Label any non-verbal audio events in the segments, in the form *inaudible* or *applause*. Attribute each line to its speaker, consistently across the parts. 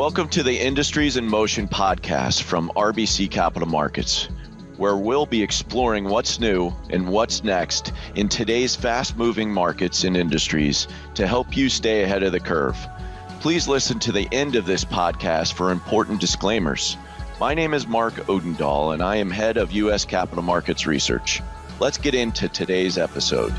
Speaker 1: Welcome to the Industries in Motion podcast from RBC Capital Markets, where we'll be exploring what's new and what's next in today's fast moving markets and industries to help you stay ahead of the curve. Please listen to the end of this podcast for important disclaimers. My name is Mark Odendahl, and I am head of U.S. Capital Markets Research. Let's get into today's episode.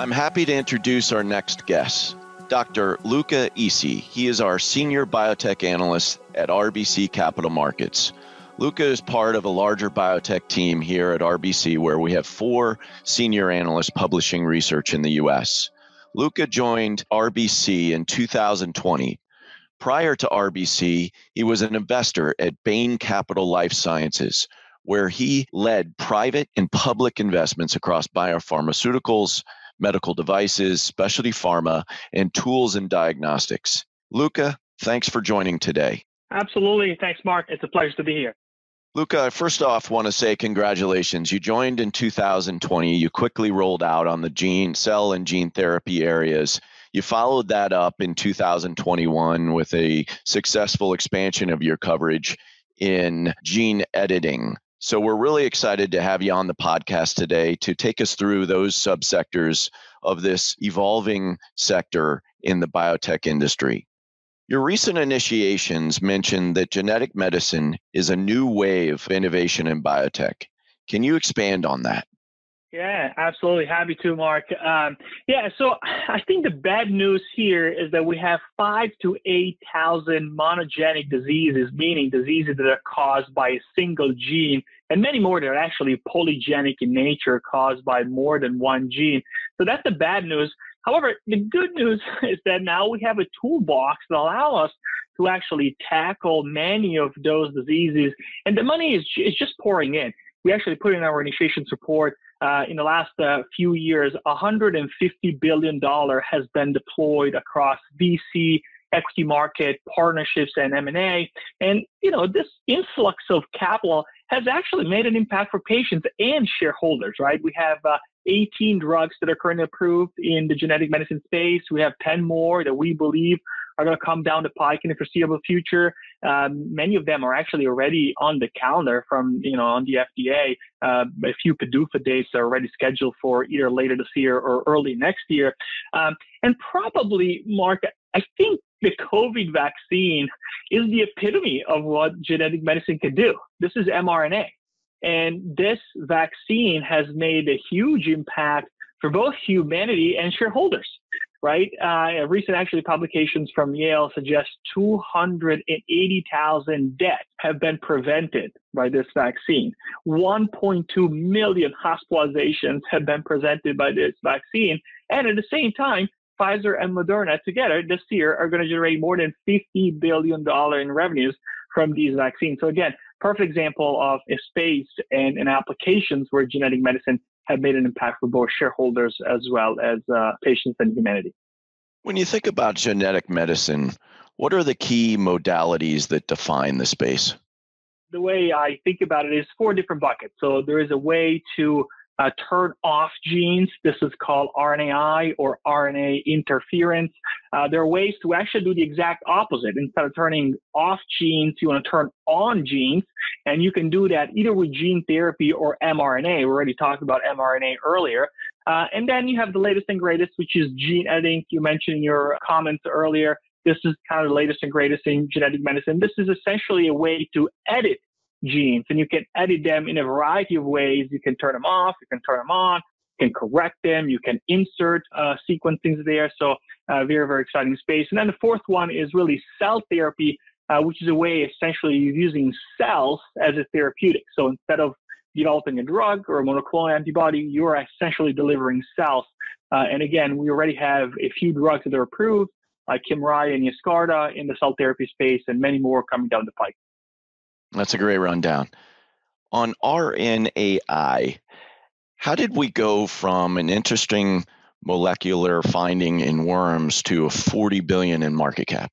Speaker 1: I'm happy to introduce our next guest, Dr. Luca Issi. He is our senior biotech analyst at RBC Capital Markets. Luca is part of a larger biotech team here at RBC where we have four senior analysts publishing research in the US. Luca joined RBC in 2020. Prior to RBC, he was an investor at Bain Capital Life Sciences, where he led private and public investments across biopharmaceuticals, medical devices, specialty pharma, and tools and diagnostics. Luca, thanks for joining today.
Speaker 2: Absolutely. Thanks, Mark. It's a pleasure to be here.
Speaker 1: Luca, I first off want to say congratulations. You joined in 2020. You quickly rolled out on the gene, cell, and gene therapy areas. You followed that up in 2021 with a successful expansion of your coverage in gene editing. So we're really excited to have you on the podcast today to take us through those subsectors of this evolving sector in the biotech industry. Your recent initiations mentioned that genetic medicine is a new wave of innovation in biotech. Can you expand on that?
Speaker 2: Yeah, absolutely. Happy to, Mark. Um, yeah, so I think the bad news here is that we have five to 8,000 monogenic diseases, meaning diseases that are caused by a single gene, and many more that are actually polygenic in nature, caused by more than one gene. So that's the bad news. However, the good news *laughs* is that now we have a toolbox that allow us to actually tackle many of those diseases, and the money is, is just pouring in. We actually put in our initiation support uh, in the last uh, few years, $150 billion has been deployed across VC, equity market, partnerships, and M&A. And, you know, this influx of capital has actually made an impact for patients and shareholders, right? We have uh, 18 drugs that are currently approved in the genetic medicine space. We have 10 more that we believe are going to come down the pike in the foreseeable future. Um, many of them are actually already on the calendar from, you know, on the FDA. Uh, a few PDUFA dates are already scheduled for either later this year or early next year. Um, and probably, Mark, I think the COVID vaccine is the epitome of what genetic medicine can do. This is mRNA. And this vaccine has made a huge impact for both humanity and shareholders right? Uh, recent actually publications from Yale suggest 280,000 deaths have been prevented by this vaccine. 1.2 million hospitalizations have been prevented by this vaccine. And at the same time, Pfizer and Moderna together this year are going to generate more than $50 billion in revenues from these vaccines. So again, perfect example of a space and, and applications where genetic medicine have made an impact for both shareholders as well as uh, patients and humanity.
Speaker 1: When you think about genetic medicine, what are the key modalities that define the space?
Speaker 2: The way I think about it is four different buckets. So there is a way to uh, turn off genes. This is called RNAi or RNA interference. Uh, there are ways to actually do the exact opposite. Instead of turning off genes, you want to turn on genes. And you can do that either with gene therapy or mRNA. We already talked about mRNA earlier. Uh, and then you have the latest and greatest, which is gene editing. You mentioned in your comments earlier. This is kind of the latest and greatest in genetic medicine. This is essentially a way to edit genes and you can edit them in a variety of ways. You can turn them off, you can turn them on, you can correct them, you can insert uh, there. So uh, very, very exciting space. And then the fourth one is really cell therapy, uh, which is a way essentially using cells as a therapeutic. So instead of developing a drug or a monoclonal antibody, you are essentially delivering cells. Uh, and again, we already have a few drugs that are approved, like Kymriah and Yescarta in the cell therapy space, and many more coming down the pike.
Speaker 1: That's a great rundown. On RNAi, how did we go from an interesting molecular finding in worms to a 40 billion in market cap?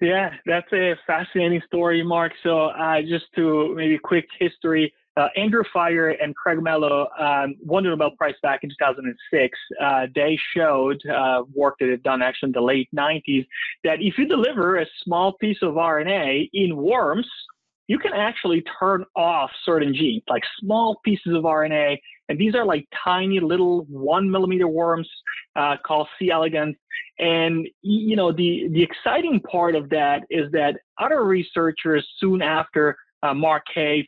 Speaker 2: Yeah, that's a fascinating story, Mark. So, uh, just to maybe quick history, uh, Andrew Fire and Craig Mello um, won the Nobel Prize back in 2006. Uh, they showed uh, work that had done actually in the late 90s that if you deliver a small piece of RNA in worms, you can actually turn off certain genes, like small pieces of RNA. And these are like tiny little one millimeter worms uh, called C. elegans. And, you know, the, the exciting part of that is that other researchers soon after uh,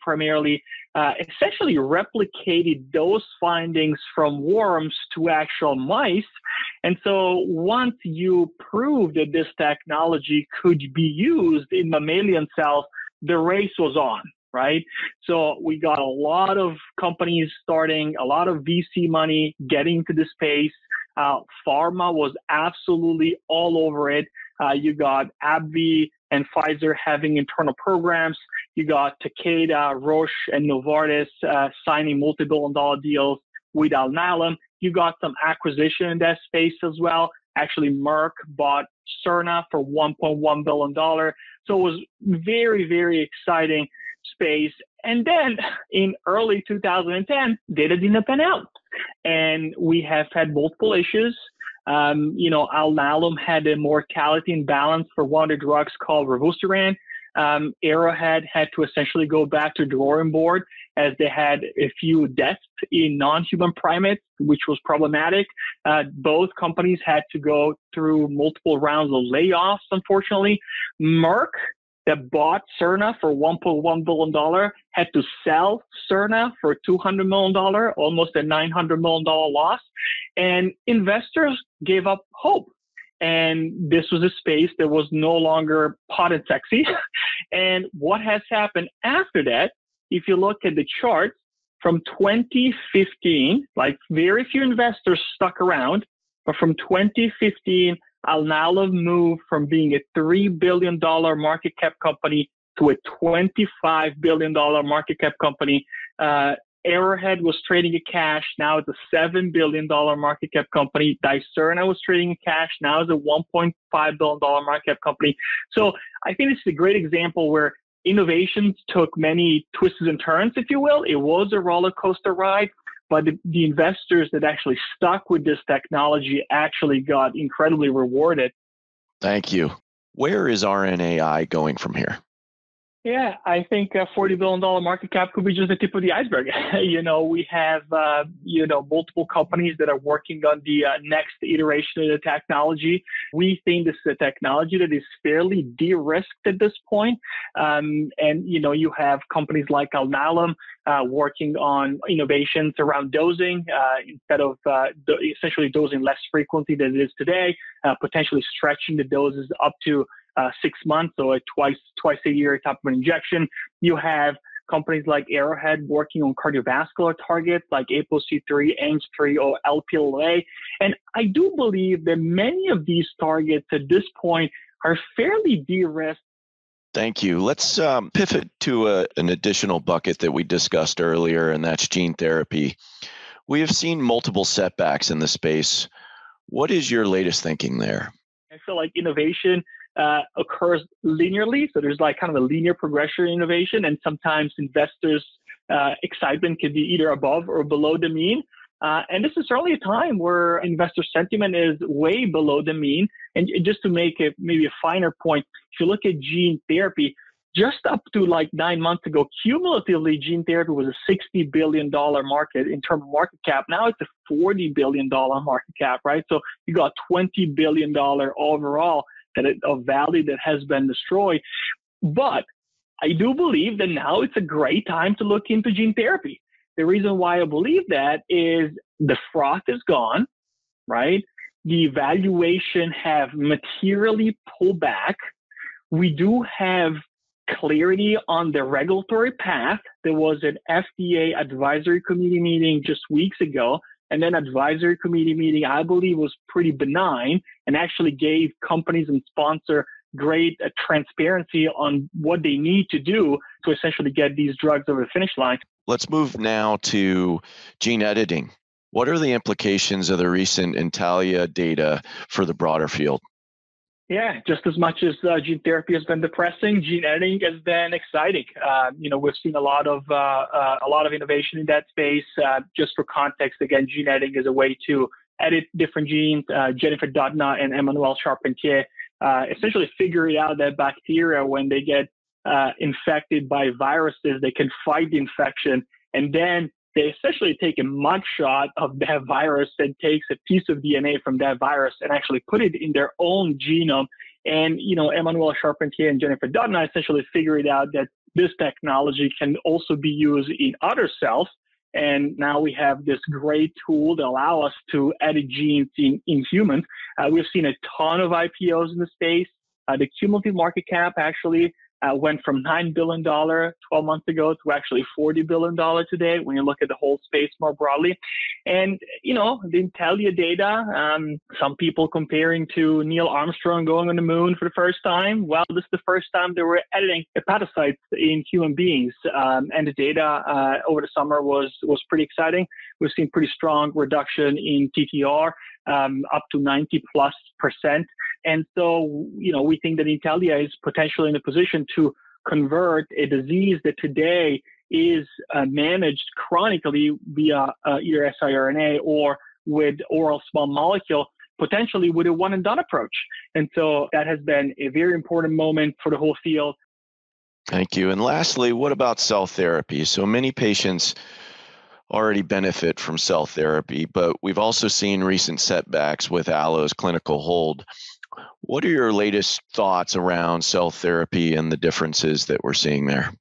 Speaker 2: primarily uh, essentially replicated those findings from worms to actual mice. And so once you prove that this technology could be used in mammalian cells, the race was on, right? So we got a lot of companies starting, a lot of VC money getting to the space. Uh, pharma was absolutely all over it. Uh, you got AbbVie and Pfizer having internal programs. You got Takeda, Roche, and Novartis uh, signing multi-billion dollar deals with Alnylam. You got some acquisition in that space as well. Actually, Merck bought Sirna for $1.1 billion. So it was very, very exciting space. And then in early 2010, data didn't pan out. And we have had multiple issues. Um, you know, Alnylam had a mortality imbalance for one of the drugs called revusiran. Um, Arrowhead had to essentially go back to drawing board as they had a few deaths in non-human primates, which was problematic. Uh, both companies had to go through multiple rounds of layoffs, unfortunately. Merck that bought Sirna for $1.1 billion had to sell Sirna for $200 million, almost a $900 million loss. And investors gave up hope. And this was a space that was no longer hot and sexy. *laughs* and what has happened after that, if you look at the chart from 2015, like very few investors stuck around, but from 2015 Alnylam moved from being a $3 billion market cap company to a $25 billion market cap company. Uh, Arrowhead was trading in cash. Now it's a $7 billion market cap company. Dicerna was trading in cash. Now it's a $1.5 billion market cap company. So I think this is a great example where innovations took many twists and turns, if you will. It was a roller coaster ride, but the, the investors that actually stuck with this technology actually got incredibly rewarded.
Speaker 1: Thank you. Where is RNAi going from here?
Speaker 2: Yeah, I think a $40 billion market cap could be just the tip of the iceberg. *laughs* you know, we have, uh, you know, multiple companies that are working on the uh, next iteration of the technology. We think this is a technology that is fairly de-risked at this point. Um, and, you know, you have companies like Alnylam uh, working on innovations around dosing uh, instead of uh, do- essentially dosing less frequently than it is today, uh, potentially stretching the doses up to uh, six months or twice twice a year type of an injection. You have companies like Arrowhead working on cardiovascular targets like ApoC3, ANG3, or LPLA. And I do believe that many of these targets at this point are fairly de-risked.
Speaker 1: Thank you. Let's um, pivot to a, an additional bucket that we discussed earlier, and that's gene therapy. We have seen multiple setbacks in the space. What is your latest thinking there?
Speaker 2: I feel like innovation uh, occurs linearly. So there's like kind of a linear progression in innovation, and sometimes investors' uh, excitement can be either above or below the mean. Uh, and this is certainly a time where investor sentiment is way below the mean. And just to make it maybe a finer point, if you look at gene therapy, just up to like nine months ago, cumulatively, gene therapy was a $60 billion market in terms of market cap. Now it's a $40 billion market cap, right? So you got $20 billion overall that it, of value that has been destroyed. But I do believe that now it's a great time to look into gene therapy. The reason why I believe that is the froth is gone, right? The valuation have materially pulled back. We do have clarity on the regulatory path. There was an FDA advisory committee meeting just weeks ago and then advisory committee meeting, I believe was pretty benign and actually gave companies and sponsor great uh, transparency on what they need to do to essentially get these drugs over the finish line.
Speaker 1: Let's move now to gene editing. What are the implications of the recent Intellia data for the broader field?
Speaker 2: Yeah, just as much as uh, gene therapy has been depressing, gene editing has been exciting. Uh, you know, we've seen a lot of uh, uh a lot of innovation in that space. Uh, just for context, again, gene editing is a way to edit different genes. Uh, Jennifer Doudna and Emmanuelle Charpentier essentially figured out that bacteria, when they get infected by viruses, they can fight the infection, and then they essentially take a mugshot of that virus and takes a piece of DNA from that virus and actually put it in their own genome. And, you know, Emmanuelle Charpentier and Jennifer Doudna essentially figured out that this technology can also be used in other cells. And now we have this great tool that allow us to edit genes in, in humans. Uh, we've seen a ton of IPOs in the space. Uh, the cumulative market cap actually uh, went from $9 billion 12 months ago to actually $40 billion today when you look at the whole space more broadly. And, you know, the Intellia data, um, some people comparing to Neil Armstrong going on the moon for the first time. Well, this is the first time they were editing hepatocytes in human beings. Um, and the data uh, over the summer was, was pretty exciting. We've seen pretty strong reduction in TTR um, up to 90 plus percent. And so, you know, we think that Intellia is potentially in a position to convert a disease that today is uh, managed chronically via uh, either siRNA or with oral small molecule, potentially with a one and done approach. And so that has been a very important moment for the whole field.
Speaker 1: Thank you. And lastly, what about cell therapy? So many patients already benefit from cell therapy, but we've also seen recent setbacks with allo's clinical hold. What are your latest thoughts around cell therapy and the differences that we're seeing there?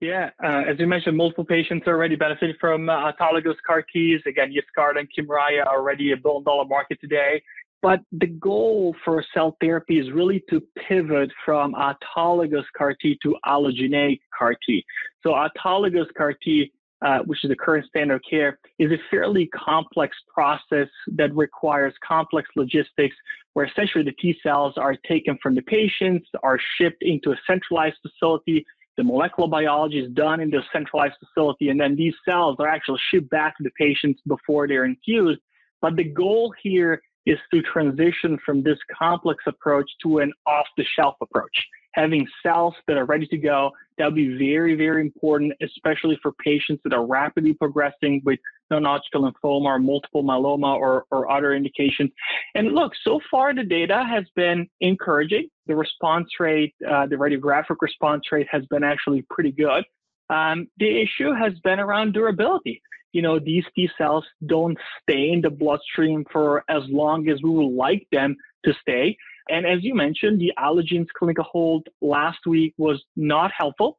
Speaker 2: Yeah, uh, as you mentioned, multiple patients already benefited from uh, autologous CAR Ts. Again, Yescarta and Kymriah are already a billion dollar market today. But the goal for cell therapy is really to pivot from autologous CAR T to allogeneic CAR T. So autologous CAR T uh, which is the current standard of care, is a fairly complex process that requires complex logistics where essentially the T cells are taken from the patients, are shipped into a centralized facility. The molecular biology is done in the centralized facility, and then these cells are actually shipped back to the patients before they're infused. But the goal here is to transition from this complex approach to an off the shelf approach having cells that are ready to go. That would be very, very important, especially for patients that are rapidly progressing with non-Hodgkin lymphoma or multiple myeloma or, or other indications. And look, so far the data has been encouraging. The response rate, uh, the radiographic response rate has been actually pretty good. Um, the issue has been around durability. You know, these T cells don't stay in the bloodstream for as long as we would like them to stay. And as you mentioned, the Allogene's clinical hold last week was not helpful.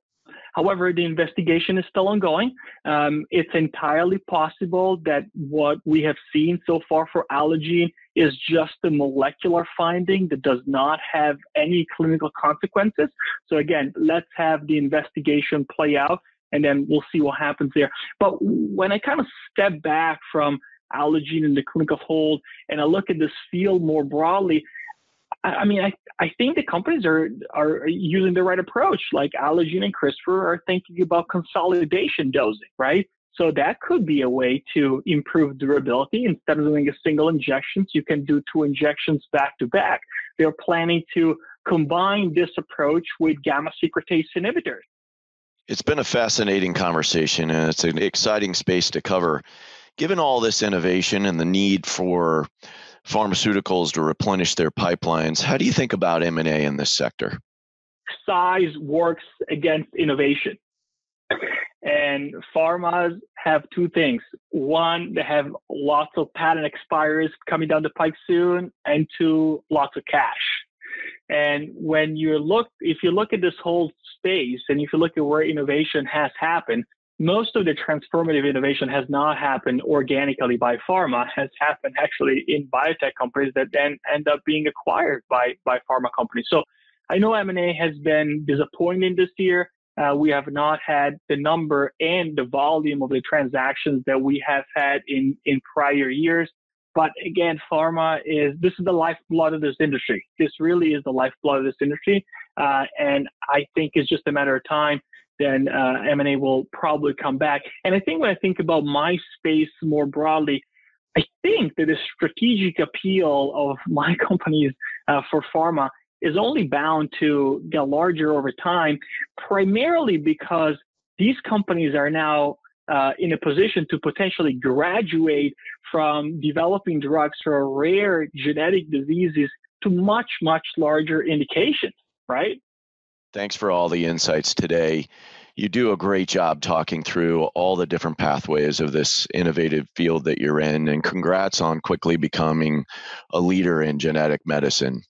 Speaker 2: However, the investigation is still ongoing. Um, it's entirely possible that what we have seen so far for Allogene is just a molecular finding that does not have any clinical consequences. So again, let's have the investigation play out and then we'll see what happens there. But when I kind of step back from Allogene and the clinical hold and I look at this field more broadly, I mean, I, I think the companies are are using the right approach. Like Allogene and CRISPR are thinking about consolidation dosing, right? So that could be a way to improve durability. Instead of doing a single injection, you can do two injections back to back. They're planning to combine this approach with gamma secretase inhibitors.
Speaker 1: It's been a fascinating conversation, and it's an exciting space to cover. Given all this innovation and the need for pharmaceuticals to replenish their pipelines. How do you think about M&A in this sector?
Speaker 2: Size works against innovation. And pharmas have two things. One, they have lots of patent expires coming down the pike soon, and two, lots of cash. And when you look, if you look at this whole space and if you look at where innovation has happened, most of the transformative innovation has not happened organically by pharma, has happened actually in biotech companies that then end up being acquired by, by pharma companies. So I know M&A has been disappointing this year. Uh, we have not had the number and the volume of the transactions that we have had in, in prior years. But again, pharma is this is the lifeblood of this industry. This really is the lifeblood of this industry, uh, and I think it's just a matter of time then uh, M&A will probably come back. And I think when I think about my space more broadly, I think that the strategic appeal of *laughs* my companies uh, for pharma is only bound to get larger over time, primarily because these companies are now uh, in a position to potentially graduate from developing drugs for rare genetic diseases to much, much larger indications, right?
Speaker 1: Thanks for all the insights today. You do a great job talking through all the different pathways of this innovative field that you're in, and congrats on quickly becoming a leader in genetic medicine.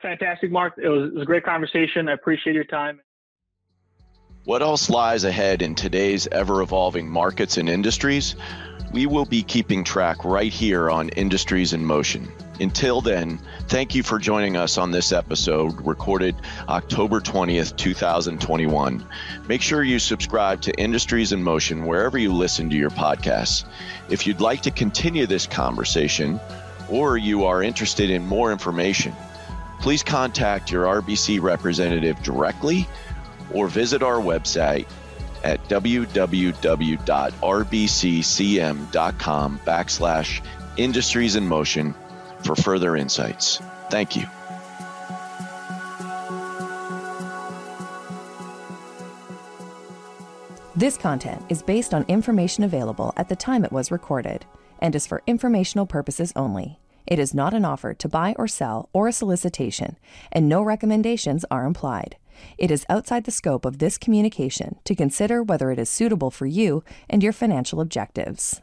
Speaker 2: Fantastic, Mark. It was, it was a great conversation. I appreciate your time.
Speaker 1: What else lies ahead in today's ever evolving markets and industries? We will be keeping track right here on Industries in Motion. Until then, thank you for joining us on this episode recorded October 20th, 2021. Make sure you subscribe to Industries in Motion wherever you listen to your podcasts. If you'd like to continue this conversation or you are interested in more information, please contact your RBC representative directly or visit our website at www.rbccm.com backslash industries in motion for further insights. Thank you.
Speaker 3: This content is based on information available at the time it was recorded and is for informational purposes only. It is not an offer to buy or sell or a solicitation, and no recommendations are implied. It is outside the scope of this communication to consider whether it is suitable for you and your financial objectives.